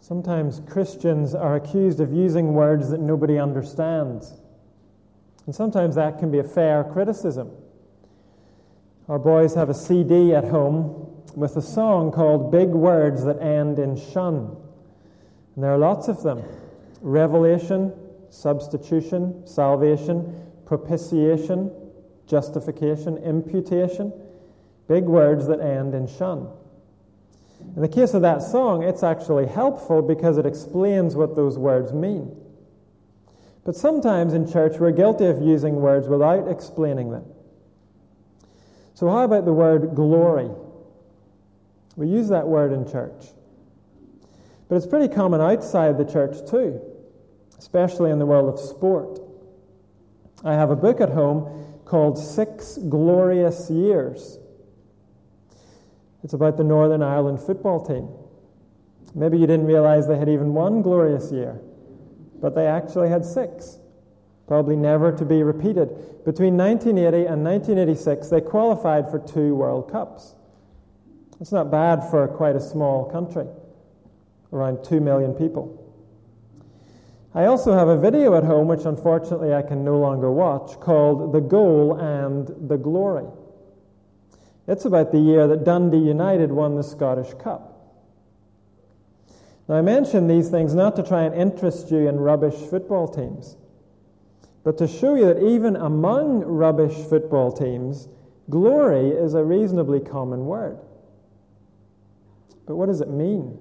Sometimes Christians are accused of using words that nobody understands. And sometimes that can be a fair criticism. Our boys have a CD at home with a song called Big Words That End in Shun. And there are lots of them revelation, substitution, salvation, propitiation, justification, imputation. Big words that end in shun. In the case of that song, it's actually helpful because it explains what those words mean. But sometimes in church, we're guilty of using words without explaining them. So, how about the word glory? We use that word in church. But it's pretty common outside the church too, especially in the world of sport. I have a book at home called Six Glorious Years. It's about the Northern Ireland football team. Maybe you didn't realize they had even one glorious year, but they actually had six, probably never to be repeated. Between 1980 and 1986, they qualified for two World Cups. It's not bad for quite a small country, around 2 million people. I also have a video at home, which unfortunately I can no longer watch, called The Goal and the Glory. It's about the year that Dundee United won the Scottish Cup. Now, I mention these things not to try and interest you in rubbish football teams, but to show you that even among rubbish football teams, glory is a reasonably common word. But what does it mean?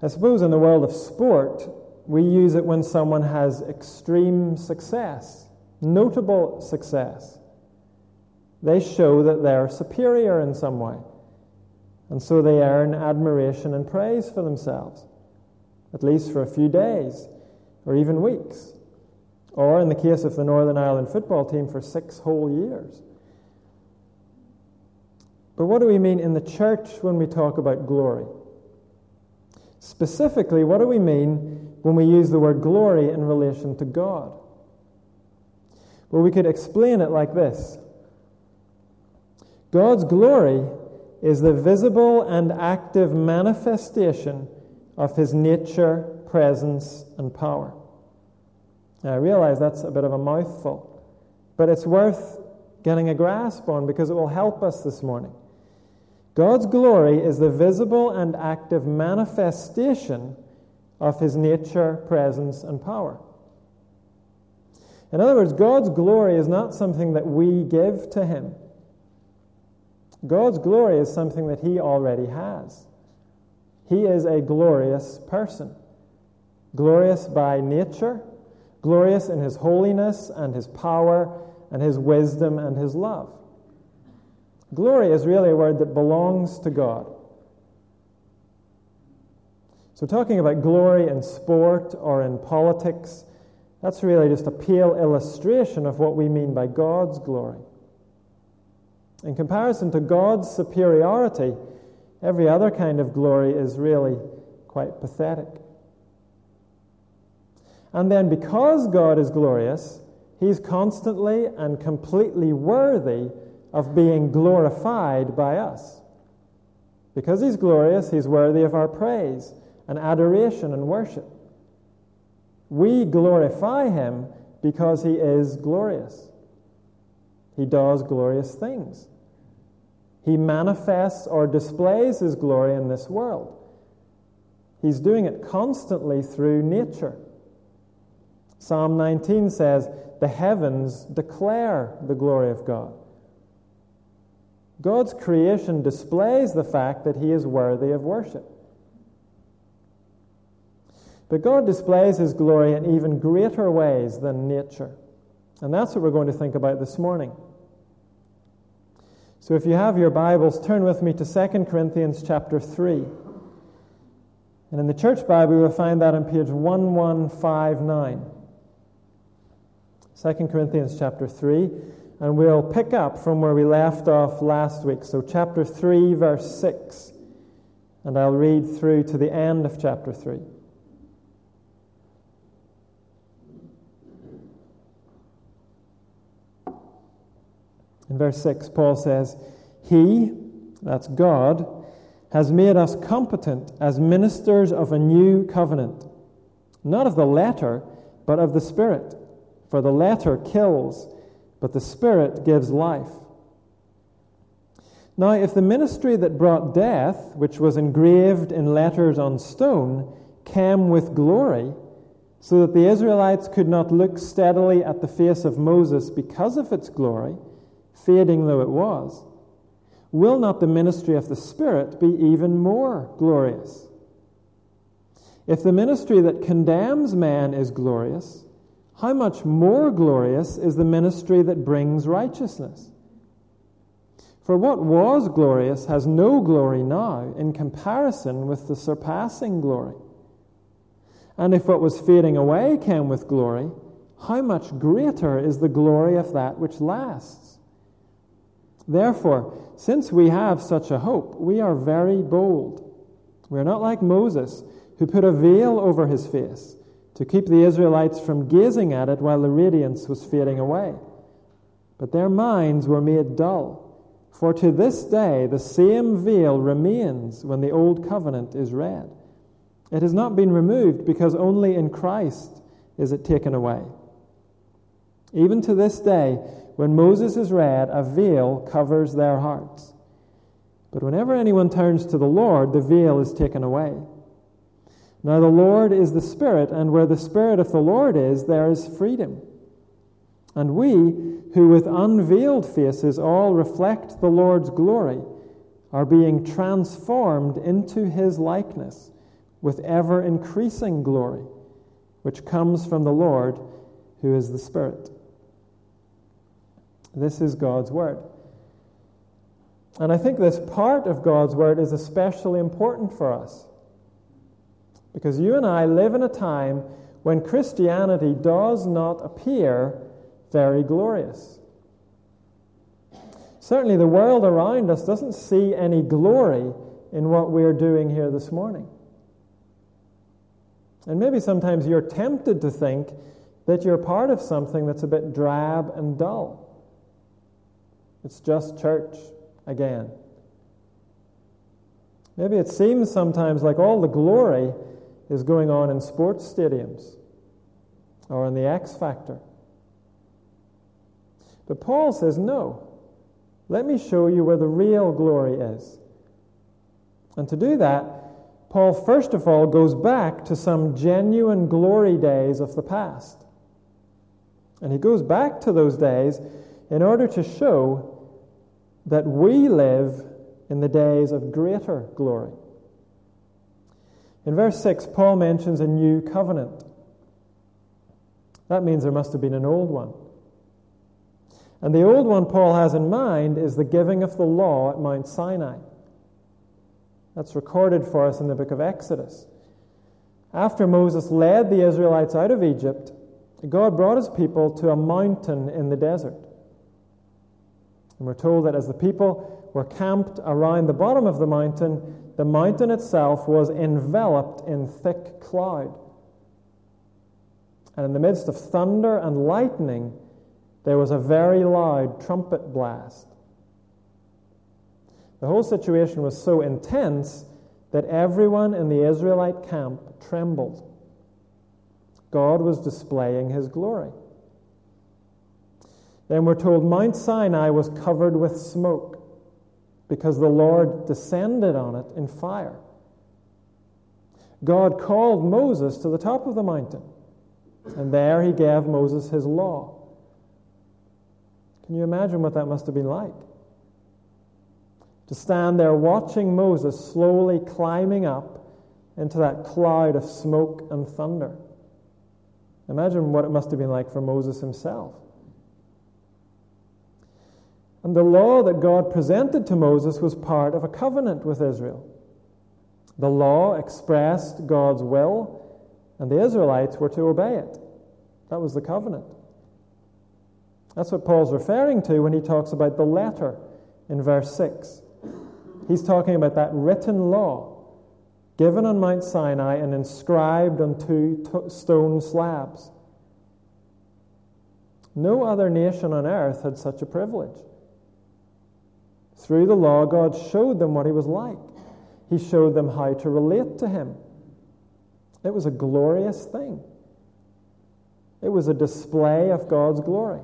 I suppose in the world of sport, we use it when someone has extreme success, notable success. They show that they're superior in some way. And so they earn admiration and praise for themselves, at least for a few days or even weeks. Or in the case of the Northern Ireland football team, for six whole years. But what do we mean in the church when we talk about glory? Specifically, what do we mean when we use the word glory in relation to God? Well, we could explain it like this God's glory is the visible and active manifestation of his nature, presence, and power. Now, I realize that's a bit of a mouthful, but it's worth getting a grasp on because it will help us this morning. God's glory is the visible and active manifestation of his nature, presence, and power. In other words, God's glory is not something that we give to him. God's glory is something that he already has. He is a glorious person, glorious by nature, glorious in his holiness and his power and his wisdom and his love. Glory is really a word that belongs to God. So, talking about glory in sport or in politics, that's really just a pale illustration of what we mean by God's glory. In comparison to God's superiority, every other kind of glory is really quite pathetic. And then, because God is glorious, He's constantly and completely worthy of being glorified by us. Because He's glorious, He's worthy of our praise and adoration and worship. We glorify Him because He is glorious. He does glorious things. He manifests or displays His glory in this world. He's doing it constantly through nature. Psalm 19 says, The heavens declare the glory of God. God's creation displays the fact that He is worthy of worship. But God displays His glory in even greater ways than nature. And that's what we're going to think about this morning. So if you have your Bibles, turn with me to 2 Corinthians chapter 3. And in the church Bible, you'll find that on page 1159. 2 Corinthians chapter 3. And we'll pick up from where we left off last week. So, chapter 3, verse 6. And I'll read through to the end of chapter 3. In verse 6, Paul says, He, that's God, has made us competent as ministers of a new covenant, not of the letter, but of the Spirit. For the letter kills, but the Spirit gives life. Now, if the ministry that brought death, which was engraved in letters on stone, came with glory, so that the Israelites could not look steadily at the face of Moses because of its glory, fading though it was, will not the ministry of the Spirit be even more glorious? If the ministry that condemns man is glorious, how much more glorious is the ministry that brings righteousness? For what was glorious has no glory now in comparison with the surpassing glory. And if what was fading away came with glory, how much greater is the glory of that which lasts? Therefore, since we have such a hope, we are very bold. We are not like Moses, who put a veil over his face to keep the Israelites from gazing at it while the radiance was fading away. But their minds were made dull. For to this day the same veil remains when the old covenant is read. It has not been removed because only in Christ is it taken away. Even to this day, when Moses is read, a veil covers their hearts. But whenever anyone turns to the Lord, the veil is taken away. Now the Lord is the Spirit, and where the Spirit of the Lord is, there is freedom. And we, who with unveiled faces all reflect the Lord's glory, are being transformed into his likeness with ever increasing glory, which comes from the Lord, who is the Spirit. This is God's Word. And I think this part of God's Word is especially important for us. Because you and I live in a time when Christianity does not appear very glorious. Certainly, the world around us doesn't see any glory in what we're doing here this morning. And maybe sometimes you're tempted to think that you're part of something that's a bit drab and dull. It's just church again. Maybe it seems sometimes like all the glory is going on in sports stadiums or in the X Factor. But Paul says, no. Let me show you where the real glory is. And to do that, Paul first of all goes back to some genuine glory days of the past. And he goes back to those days in order to show that we live in the days of greater glory. In verse 6, Paul mentions a new covenant. That means there must have been an old one. And the old one Paul has in mind is the giving of the law at Mount Sinai. That's recorded for us in the book of Exodus. After Moses led the Israelites out of Egypt, God brought his people to a mountain in the desert. And we're told that as the people were camped around the bottom of the mountain, the mountain itself was enveloped in thick cloud. And in the midst of thunder and lightning, there was a very loud trumpet blast. The whole situation was so intense that everyone in the Israelite camp trembled. God was displaying his glory. Then we're told Mount Sinai was covered with smoke because the Lord descended on it in fire. God called Moses to the top of the mountain, and there he gave Moses his law. Can you imagine what that must have been like? to stand there watching Moses slowly climbing up into that cloud of smoke and thunder. Imagine what it must have been like for Moses himself. And the law that God presented to Moses was part of a covenant with Israel. The law expressed God's will, and the Israelites were to obey it. That was the covenant. That's what Paul's referring to when he talks about the letter in verse 6. He's talking about that written law given on Mount Sinai and inscribed on two t- stone slabs. No other nation on earth had such a privilege. Through the law, God showed them what He was like. he showed them how to relate to him. It was a glorious thing. It was a display of God's glory.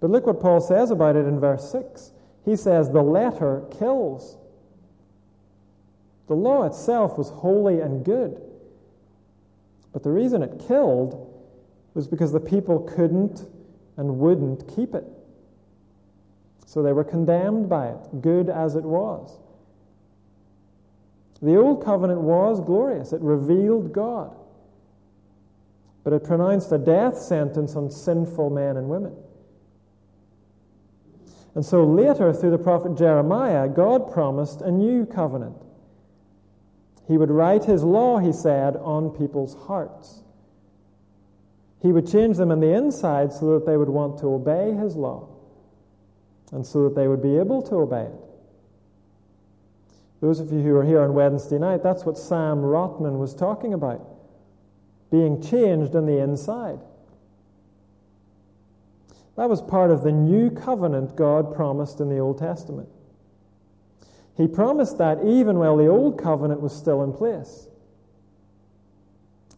But look what Paul says about it in verse 6. He says, The letter kills. The law itself was holy and good. But the reason it killed was because the people couldn't and wouldn't keep it. So they were condemned by it, good as it was. The old covenant was glorious, it revealed God, but it pronounced a death sentence on sinful men and women. And so later, through the prophet Jeremiah, God promised a new covenant. He would write his law, he said, on people's hearts. He would change them on the inside so that they would want to obey his law and so that they would be able to obey it. Those of you who are here on Wednesday night, that's what Sam Rotman was talking about being changed on the inside. That was part of the new covenant God promised in the Old Testament. He promised that even while the old covenant was still in place.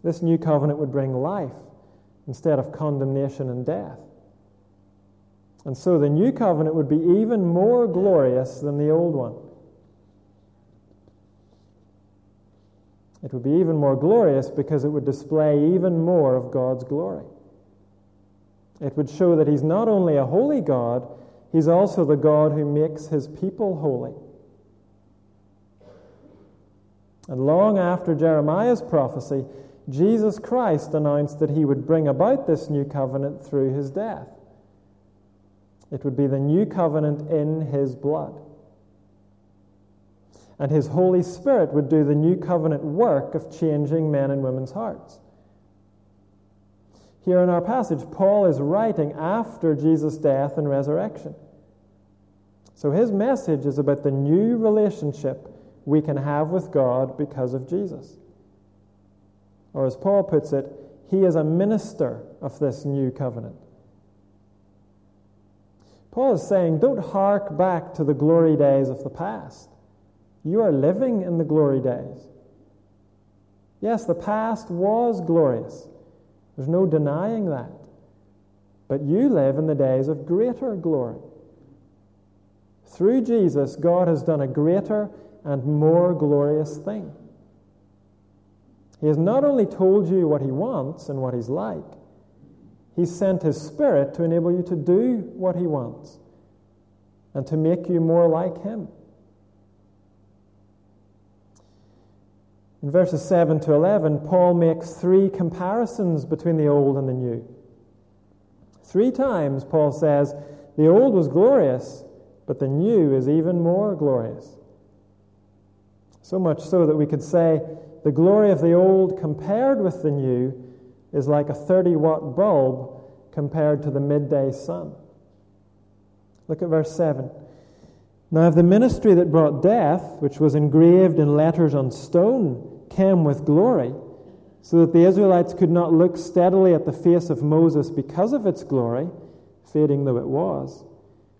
This new covenant would bring life instead of condemnation and death. And so the new covenant would be even more glorious than the old one. It would be even more glorious because it would display even more of God's glory. It would show that He's not only a holy God, He's also the God who makes His people holy. And long after Jeremiah's prophecy, Jesus Christ announced that He would bring about this new covenant through His death. It would be the new covenant in His blood. And His Holy Spirit would do the new covenant work of changing men and women's hearts. Here in our passage, Paul is writing after Jesus' death and resurrection. So his message is about the new relationship we can have with God because of Jesus. Or as Paul puts it, he is a minister of this new covenant. Paul is saying, don't hark back to the glory days of the past. You are living in the glory days. Yes, the past was glorious. There's no denying that. But you live in the days of greater glory. Through Jesus, God has done a greater and more glorious thing. He has not only told you what He wants and what He's like, He's sent His Spirit to enable you to do what He wants and to make you more like Him. In verses 7 to 11, Paul makes three comparisons between the old and the new. Three times, Paul says, the old was glorious, but the new is even more glorious. So much so that we could say the glory of the old compared with the new is like a 30 watt bulb compared to the midday sun. Look at verse 7. Now, if the ministry that brought death, which was engraved in letters on stone, came with glory, so that the Israelites could not look steadily at the face of Moses because of its glory, fading though it was,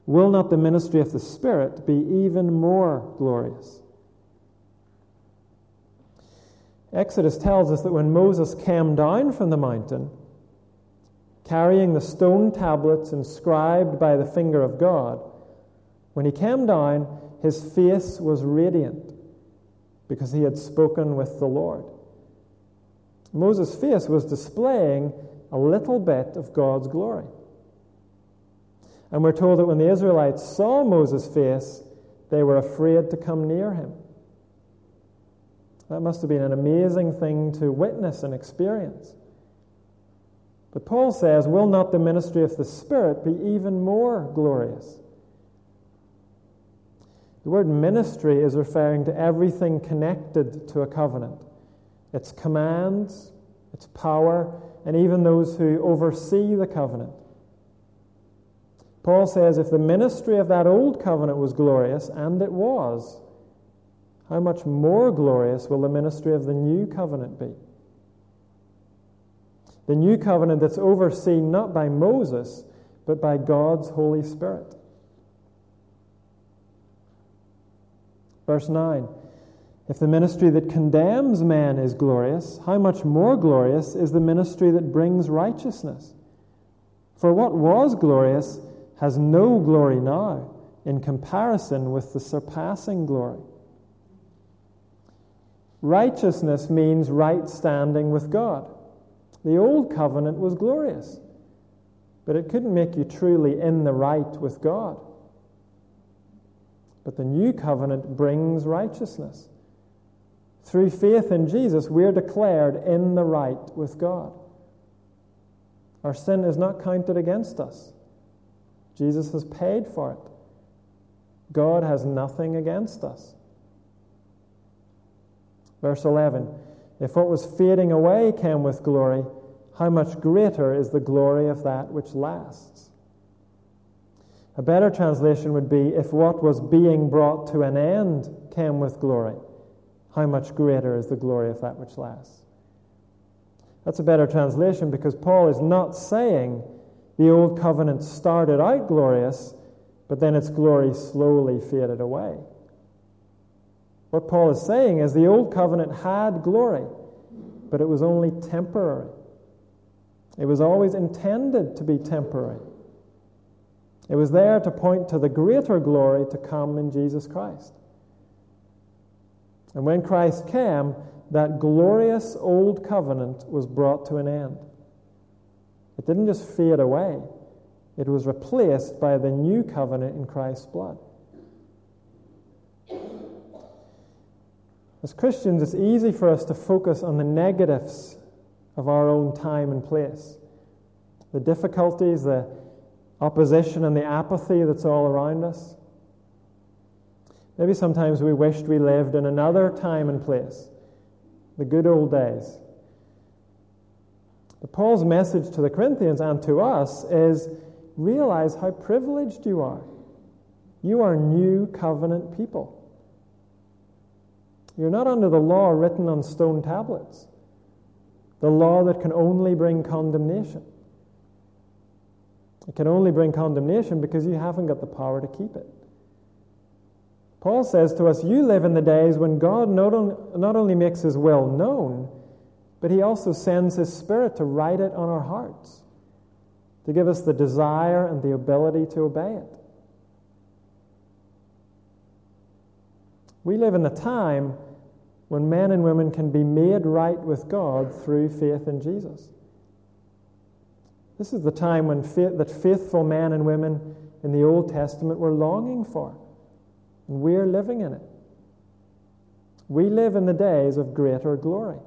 will not the ministry of the Spirit be even more glorious? Exodus tells us that when Moses came down from the mountain, carrying the stone tablets inscribed by the finger of God, when he came down, his face was radiant because he had spoken with the Lord. Moses' face was displaying a little bit of God's glory. And we're told that when the Israelites saw Moses' face, they were afraid to come near him. That must have been an amazing thing to witness and experience. But Paul says, Will not the ministry of the Spirit be even more glorious? The word ministry is referring to everything connected to a covenant its commands, its power, and even those who oversee the covenant. Paul says if the ministry of that old covenant was glorious, and it was, how much more glorious will the ministry of the new covenant be? The new covenant that's overseen not by Moses, but by God's Holy Spirit. Verse 9 If the ministry that condemns man is glorious, how much more glorious is the ministry that brings righteousness? For what was glorious has no glory now in comparison with the surpassing glory. Righteousness means right standing with God. The old covenant was glorious, but it couldn't make you truly in the right with God. But the new covenant brings righteousness. Through faith in Jesus, we're declared in the right with God. Our sin is not counted against us. Jesus has paid for it. God has nothing against us. Verse 11 If what was fading away came with glory, how much greater is the glory of that which lasts? A better translation would be if what was being brought to an end came with glory, how much greater is the glory of that which lasts? That's a better translation because Paul is not saying the old covenant started out glorious, but then its glory slowly faded away. What Paul is saying is the old covenant had glory, but it was only temporary. It was always intended to be temporary. It was there to point to the greater glory to come in Jesus Christ. And when Christ came, that glorious old covenant was brought to an end. It didn't just fade away, it was replaced by the new covenant in Christ's blood. As Christians, it's easy for us to focus on the negatives of our own time and place the difficulties, the opposition, and the apathy that's all around us. Maybe sometimes we wished we lived in another time and place, the good old days. But Paul's message to the Corinthians and to us is realize how privileged you are. You are new covenant people. You're not under the law written on stone tablets, the law that can only bring condemnation. It can only bring condemnation because you haven't got the power to keep it. Paul says to us, You live in the days when God not, on, not only makes his will known, but he also sends his Spirit to write it on our hearts, to give us the desire and the ability to obey it. We live in the time when men and women can be made right with God through faith in Jesus. This is the time when faith, that faithful men and women in the Old Testament were longing for. And we're living in it. We live in the days of greater glory.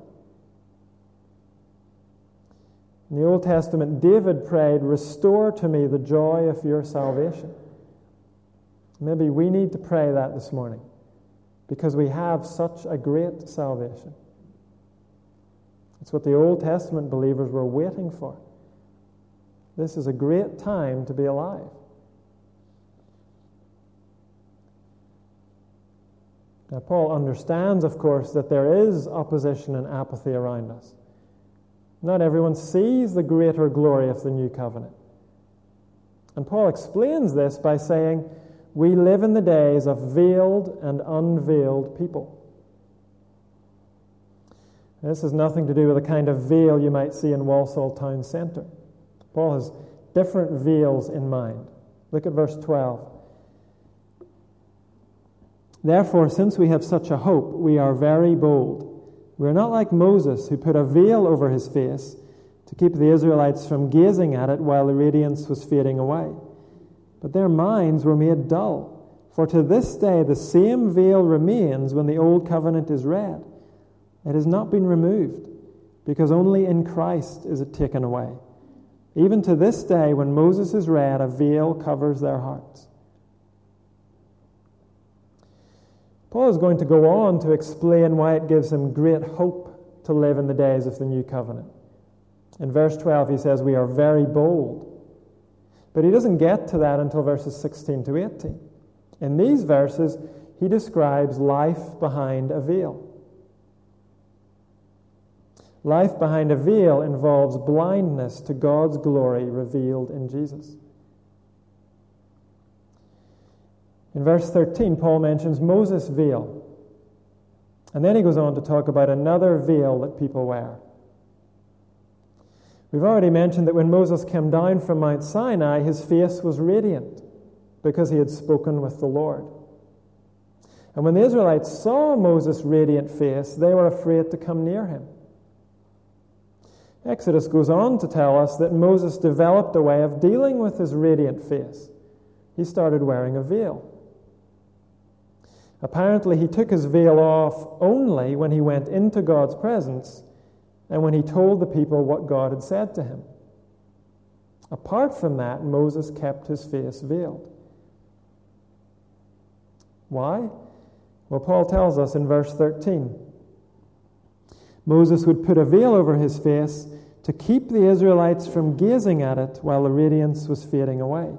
In the Old Testament, David prayed, Restore to me the joy of your salvation. Maybe we need to pray that this morning because we have such a great salvation. It's what the Old Testament believers were waiting for. This is a great time to be alive. Now, Paul understands, of course, that there is opposition and apathy around us. Not everyone sees the greater glory of the new covenant. And Paul explains this by saying, We live in the days of veiled and unveiled people. This has nothing to do with the kind of veil you might see in Walsall town centre. Paul has different veils in mind. Look at verse 12. Therefore, since we have such a hope, we are very bold. We are not like Moses, who put a veil over his face to keep the Israelites from gazing at it while the radiance was fading away. But their minds were made dull. For to this day the same veil remains when the old covenant is read. It has not been removed, because only in Christ is it taken away. Even to this day, when Moses is read, a veil covers their hearts. Paul is going to go on to explain why it gives him great hope to live in the days of the new covenant. In verse 12, he says, We are very bold. But he doesn't get to that until verses 16 to 18. In these verses, he describes life behind a veil. Life behind a veil involves blindness to God's glory revealed in Jesus. In verse 13, Paul mentions Moses' veil. And then he goes on to talk about another veil that people wear. We've already mentioned that when Moses came down from Mount Sinai, his face was radiant because he had spoken with the Lord. And when the Israelites saw Moses' radiant face, they were afraid to come near him. Exodus goes on to tell us that Moses developed a way of dealing with his radiant face. He started wearing a veil. Apparently, he took his veil off only when he went into God's presence and when he told the people what God had said to him. Apart from that, Moses kept his face veiled. Why? Well, Paul tells us in verse 13 Moses would put a veil over his face to keep the Israelites from gazing at it while the radiance was fading away.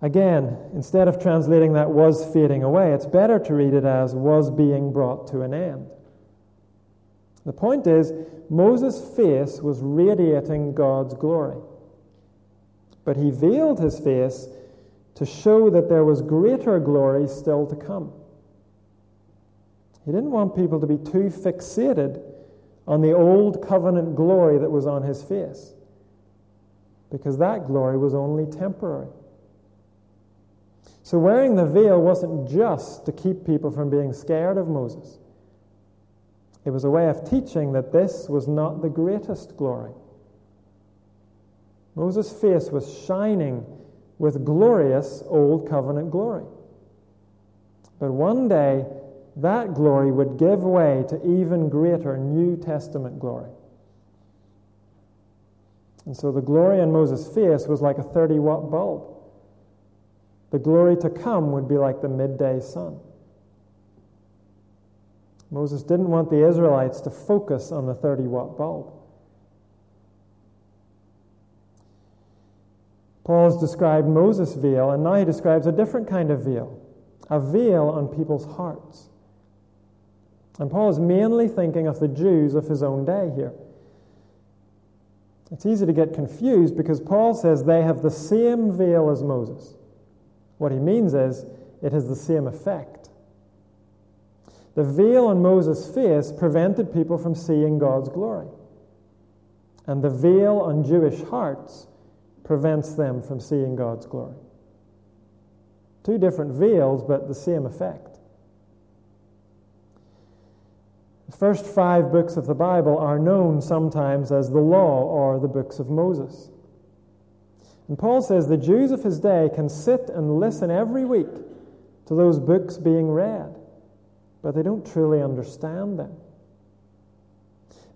Again, instead of translating that was fading away, it's better to read it as was being brought to an end. The point is, Moses' face was radiating God's glory. But he veiled his face to show that there was greater glory still to come. He didn't want people to be too fixated on the old covenant glory that was on his face, because that glory was only temporary. So, wearing the veil wasn't just to keep people from being scared of Moses, it was a way of teaching that this was not the greatest glory. Moses' face was shining with glorious Old Covenant glory. But one day, that glory would give way to even greater New Testament glory. And so the glory in Moses' face was like a 30 watt bulb. The glory to come would be like the midday sun. Moses didn't want the Israelites to focus on the 30 watt bulb. Paul has described Moses' veil, and now he describes a different kind of veil a veil on people's hearts. And Paul is mainly thinking of the Jews of his own day here. It's easy to get confused because Paul says they have the same veil as Moses. What he means is it has the same effect. The veil on Moses' face prevented people from seeing God's glory. And the veil on Jewish hearts prevents them from seeing God's glory. Two different veils, but the same effect. The first five books of the Bible are known sometimes as the law or the books of Moses. And Paul says the Jews of his day can sit and listen every week to those books being read, but they don't truly understand them.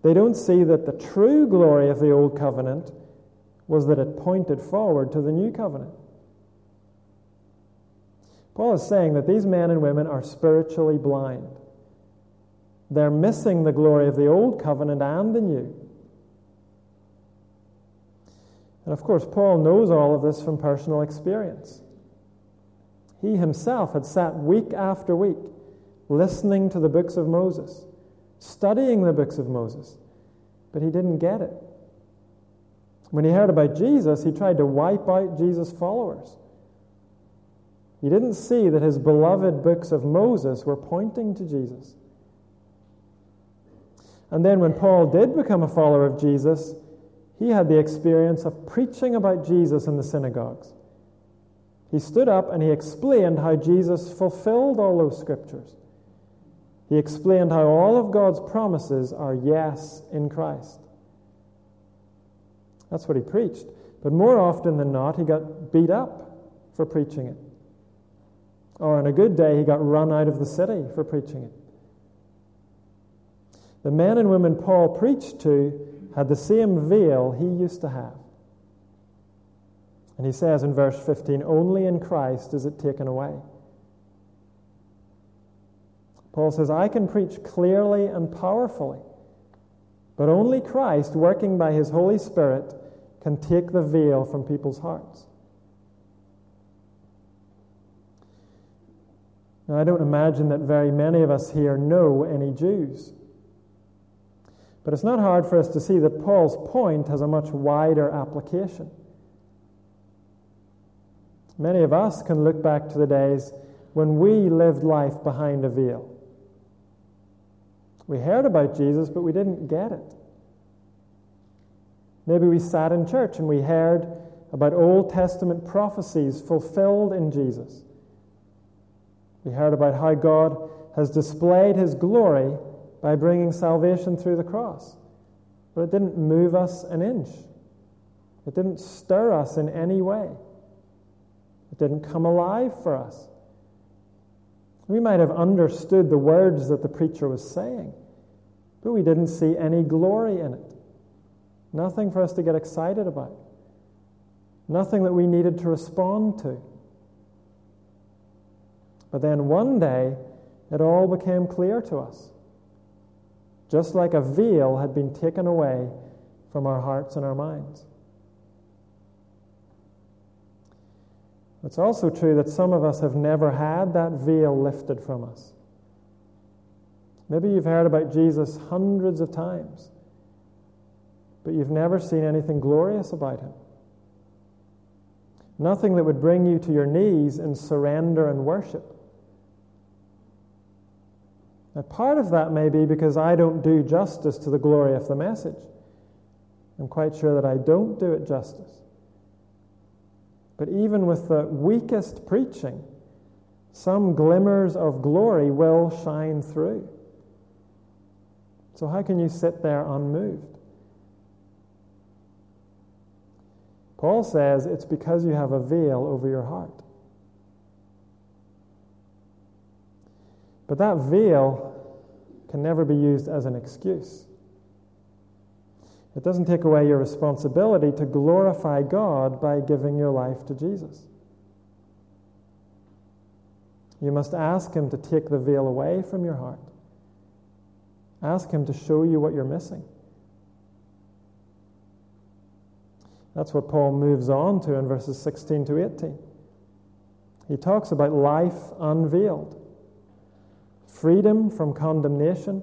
They don't see that the true glory of the Old Covenant was that it pointed forward to the new covenant. Paul is saying that these men and women are spiritually blind. They're missing the glory of the old covenant and the new. And of course, Paul knows all of this from personal experience. He himself had sat week after week listening to the books of Moses, studying the books of Moses, but he didn't get it. When he heard about Jesus, he tried to wipe out Jesus' followers. He didn't see that his beloved books of Moses were pointing to Jesus. And then when Paul did become a follower of Jesus, he had the experience of preaching about Jesus in the synagogues. He stood up and he explained how Jesus fulfilled all those scriptures. He explained how all of God's promises are yes in Christ. That's what he preached. But more often than not, he got beat up for preaching it. Or on a good day, he got run out of the city for preaching it. The men and women Paul preached to had the same veil he used to have. And he says in verse 15, Only in Christ is it taken away. Paul says, I can preach clearly and powerfully but only Christ, working by his Holy Spirit, can take the veil from people's hearts. Now, I don't imagine that very many of us here know any Jews. But it's not hard for us to see that Paul's point has a much wider application. Many of us can look back to the days when we lived life behind a veil, We heard about Jesus, but we didn't get it. Maybe we sat in church and we heard about Old Testament prophecies fulfilled in Jesus. We heard about how God has displayed his glory by bringing salvation through the cross. But it didn't move us an inch, it didn't stir us in any way, it didn't come alive for us. We might have understood the words that the preacher was saying, but we didn't see any glory in it. Nothing for us to get excited about. Nothing that we needed to respond to. But then one day, it all became clear to us. Just like a veil had been taken away from our hearts and our minds. It's also true that some of us have never had that veil lifted from us. Maybe you've heard about Jesus hundreds of times, but you've never seen anything glorious about him. Nothing that would bring you to your knees in surrender and worship. Now, part of that may be because I don't do justice to the glory of the message. I'm quite sure that I don't do it justice. But even with the weakest preaching, some glimmers of glory will shine through. So, how can you sit there unmoved? Paul says it's because you have a veil over your heart. But that veil can never be used as an excuse. It doesn't take away your responsibility to glorify God by giving your life to Jesus. You must ask Him to take the veil away from your heart. Ask Him to show you what you're missing. That's what Paul moves on to in verses 16 to 18. He talks about life unveiled freedom from condemnation,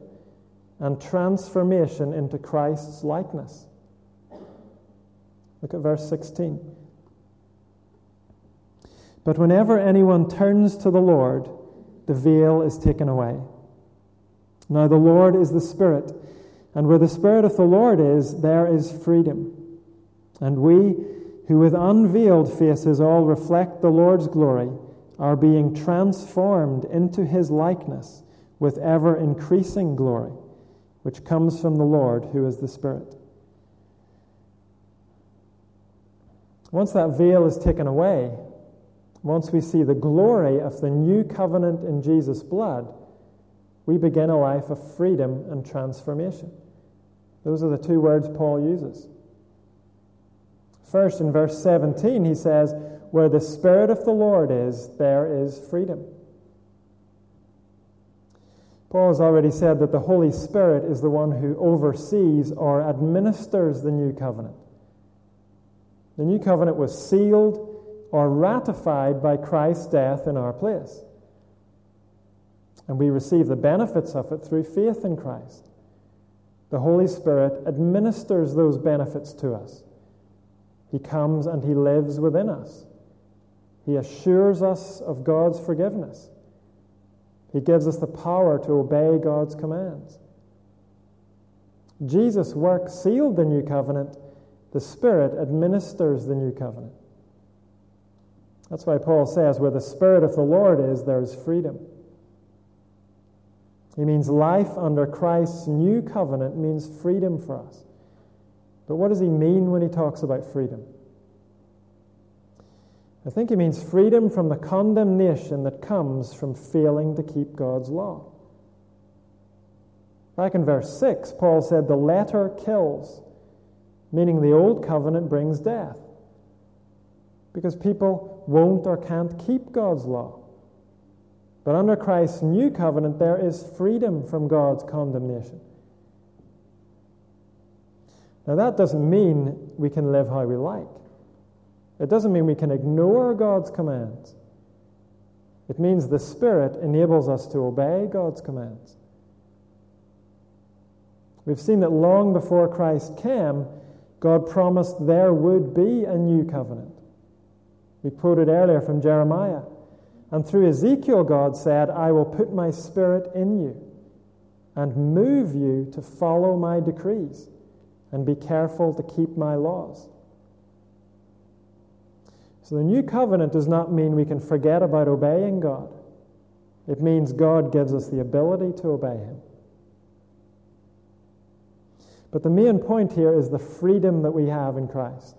and transformation into Christ's likeness. Look at verse 16. But whenever anyone turns to the Lord, the veil is taken away. Now, the Lord is the Spirit, and where the Spirit of the Lord is, there is freedom. And we, who with unveiled faces all reflect the Lord's glory, are being transformed into his likeness with ever increasing glory, which comes from the Lord, who is the Spirit. Once that veil is taken away, once we see the glory of the new covenant in Jesus' blood, we begin a life of freedom and transformation. Those are the two words Paul uses. First, in verse 17, he says, where the Spirit of the Lord is, there is freedom. Paul has already said that the Holy Spirit is the one who oversees or administers the new covenant. The new covenant was sealed or ratified by Christ's death in our place. And we receive the benefits of it through faith in Christ. The Holy Spirit administers those benefits to us. He comes and He lives within us. He assures us of God's forgiveness. He gives us the power to obey God's commands. Jesus' work sealed the new covenant. The Spirit administers the new covenant. That's why Paul says, where the Spirit of the Lord is, there is freedom. He means life under Christ's new covenant means freedom for us. But what does he mean when he talks about freedom? I think he means freedom from the condemnation that comes from failing to keep God's law. Back in verse 6, Paul said, The letter kills, meaning the old covenant brings death. Because people won't or can't keep God's law. But under Christ's new covenant, there is freedom from God's condemnation. Now, that doesn't mean we can live how we like. It doesn't mean we can ignore God's commands. It means the Spirit enables us to obey God's commands. We've seen that long before Christ came, God promised there would be a new covenant. We quoted earlier from Jeremiah. And through Ezekiel, God said, I will put my spirit in you. and move you to follow my decrees and be careful to keep my laws. So the new covenant does not mean we can forget about obeying God. It means God gives us the ability to obey Him. But the main point here is the freedom that we have in Christ.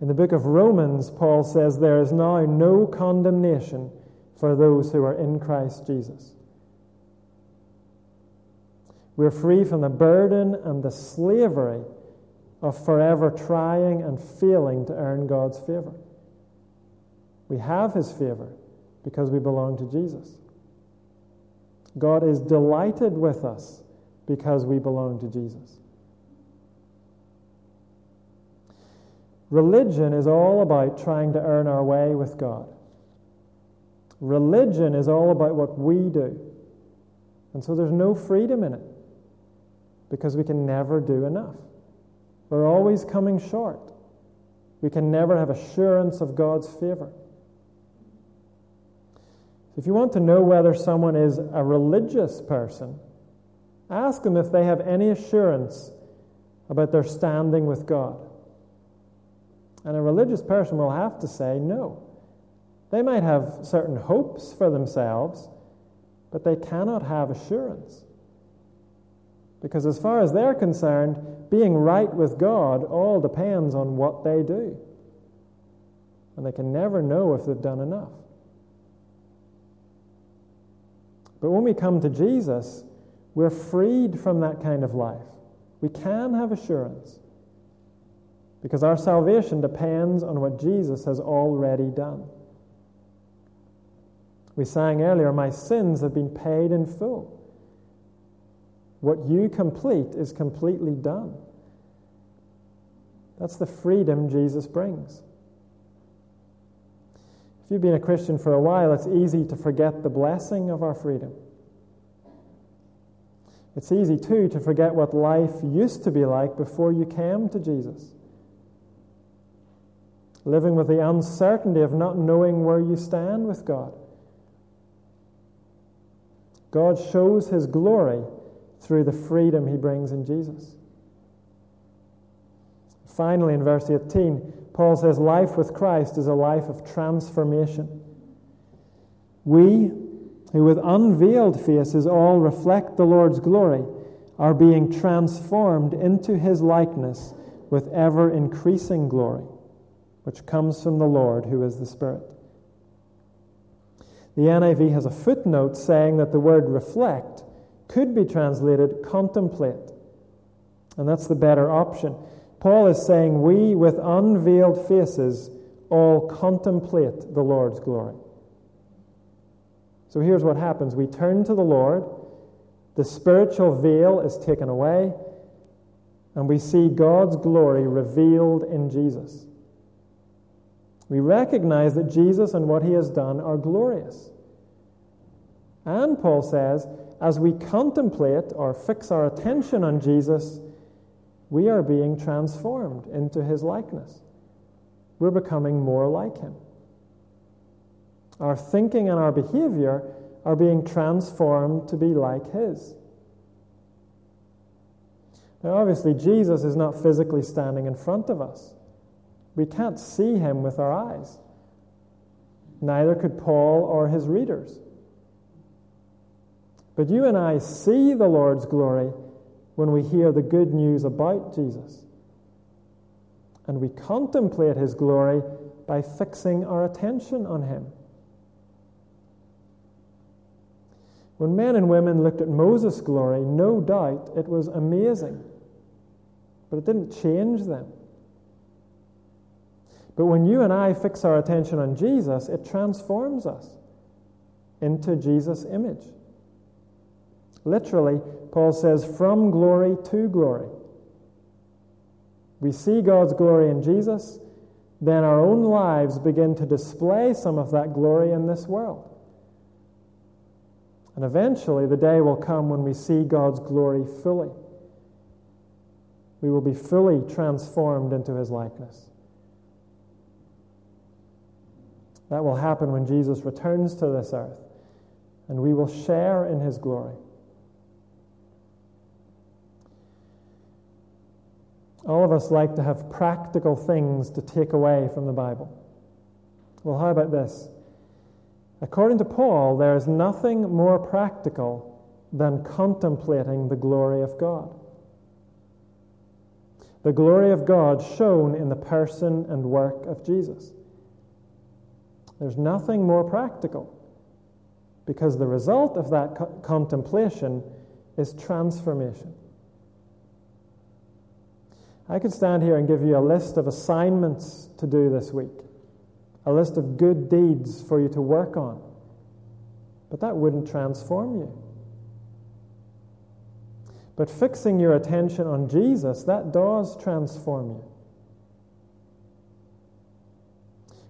In the book of Romans, Paul says, There is now no condemnation for those who are in Christ Jesus. We're free from the burden and the slavery of forever trying and failing to earn God's favor. We have His favor because we belong to Jesus. God is delighted with us because we belong to Jesus. Religion is all about trying to earn our way with God. Religion is all about what we do. And so there's no freedom in it because we can never do enough. We're always coming short. We can never have assurance of God's favor. If you want to know whether someone is a religious person, ask them if they have any assurance about their standing with God. And a religious person will have to say no. They might have certain hopes for themselves, but they cannot have assurance. Because as far as they're concerned, being right with God all depends on what they do. And they can never know if they've done enough. But when we come to Jesus, we're freed from that kind of life. We can have assurance because our salvation depends on what Jesus has already done. We sang earlier, My sins have been paid in full. What you complete is completely done. That's the freedom Jesus brings. If you've been a Christian for a while, it's easy to forget the blessing of our freedom. It's easy, too, to forget what life used to be like before you came to Jesus. Living with the uncertainty of not knowing where you stand with God. God shows his glory through the freedom he brings in Jesus. Finally, in verse 18, Paul says, Life with Christ is a life of transformation. We, who with unveiled faces all reflect the Lord's glory, are being transformed into his likeness with ever increasing glory, which comes from the Lord, who is the Spirit. The NIV has a footnote saying that the word reflect could be translated contemplate. And that's the better option. Paul is saying, We with unveiled faces all contemplate the Lord's glory. So here's what happens we turn to the Lord, the spiritual veil is taken away, and we see God's glory revealed in Jesus. We recognize that Jesus and what he has done are glorious. And Paul says, as we contemplate or fix our attention on Jesus, we are being transformed into his likeness. We're becoming more like him. Our thinking and our behavior are being transformed to be like his. Now, obviously, Jesus is not physically standing in front of us. We can't see him with our eyes. Neither could Paul or his readers. But you and I see the Lord's glory when we hear the good news about Jesus. And we contemplate his glory by fixing our attention on him. When men and women looked at Moses' glory, no doubt it was amazing, but it didn't change them. But when you and I fix our attention on Jesus, it transforms us into Jesus' image. Literally, Paul says, from glory to glory. We see God's glory in Jesus, then our own lives begin to display some of that glory in this world. And eventually, the day will come when we see God's glory fully. We will be fully transformed into his likeness. That will happen when Jesus returns to this earth and we will share in his glory. All of us like to have practical things to take away from the Bible. Well, how about this? According to Paul, there is nothing more practical than contemplating the glory of God. The glory of God shown in the person and work of Jesus. There's nothing more practical because the result of that co- contemplation is transformation. I could stand here and give you a list of assignments to do this week, a list of good deeds for you to work on, but that wouldn't transform you. But fixing your attention on Jesus, that does transform you.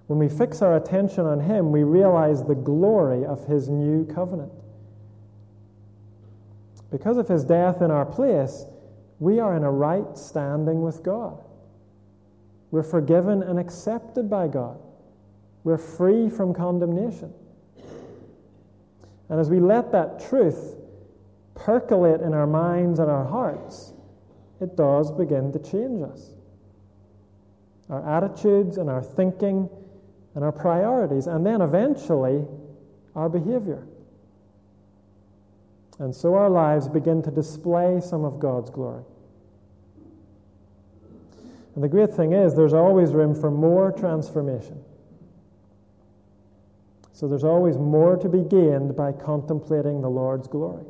When we fix our attention on Him, we realize the glory of His new covenant. Because of His death in our place, we are in a right standing with God. We're forgiven and accepted by God. We're free from condemnation. And as we let that truth percolate in our minds and our hearts, it does begin to change us. Our attitudes and our thinking and our priorities, and then eventually our behavior. And so our lives begin to display some of God's glory. And the great thing is, there's always room for more transformation. So there's always more to be gained by contemplating the Lord's glory.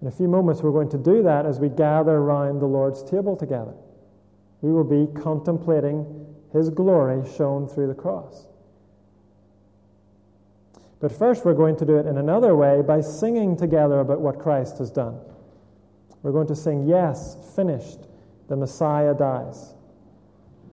In a few moments, we're going to do that as we gather around the Lord's table together. We will be contemplating his glory shown through the cross. But first, we're going to do it in another way by singing together about what Christ has done. We're going to sing, Yes, finished, the Messiah dies.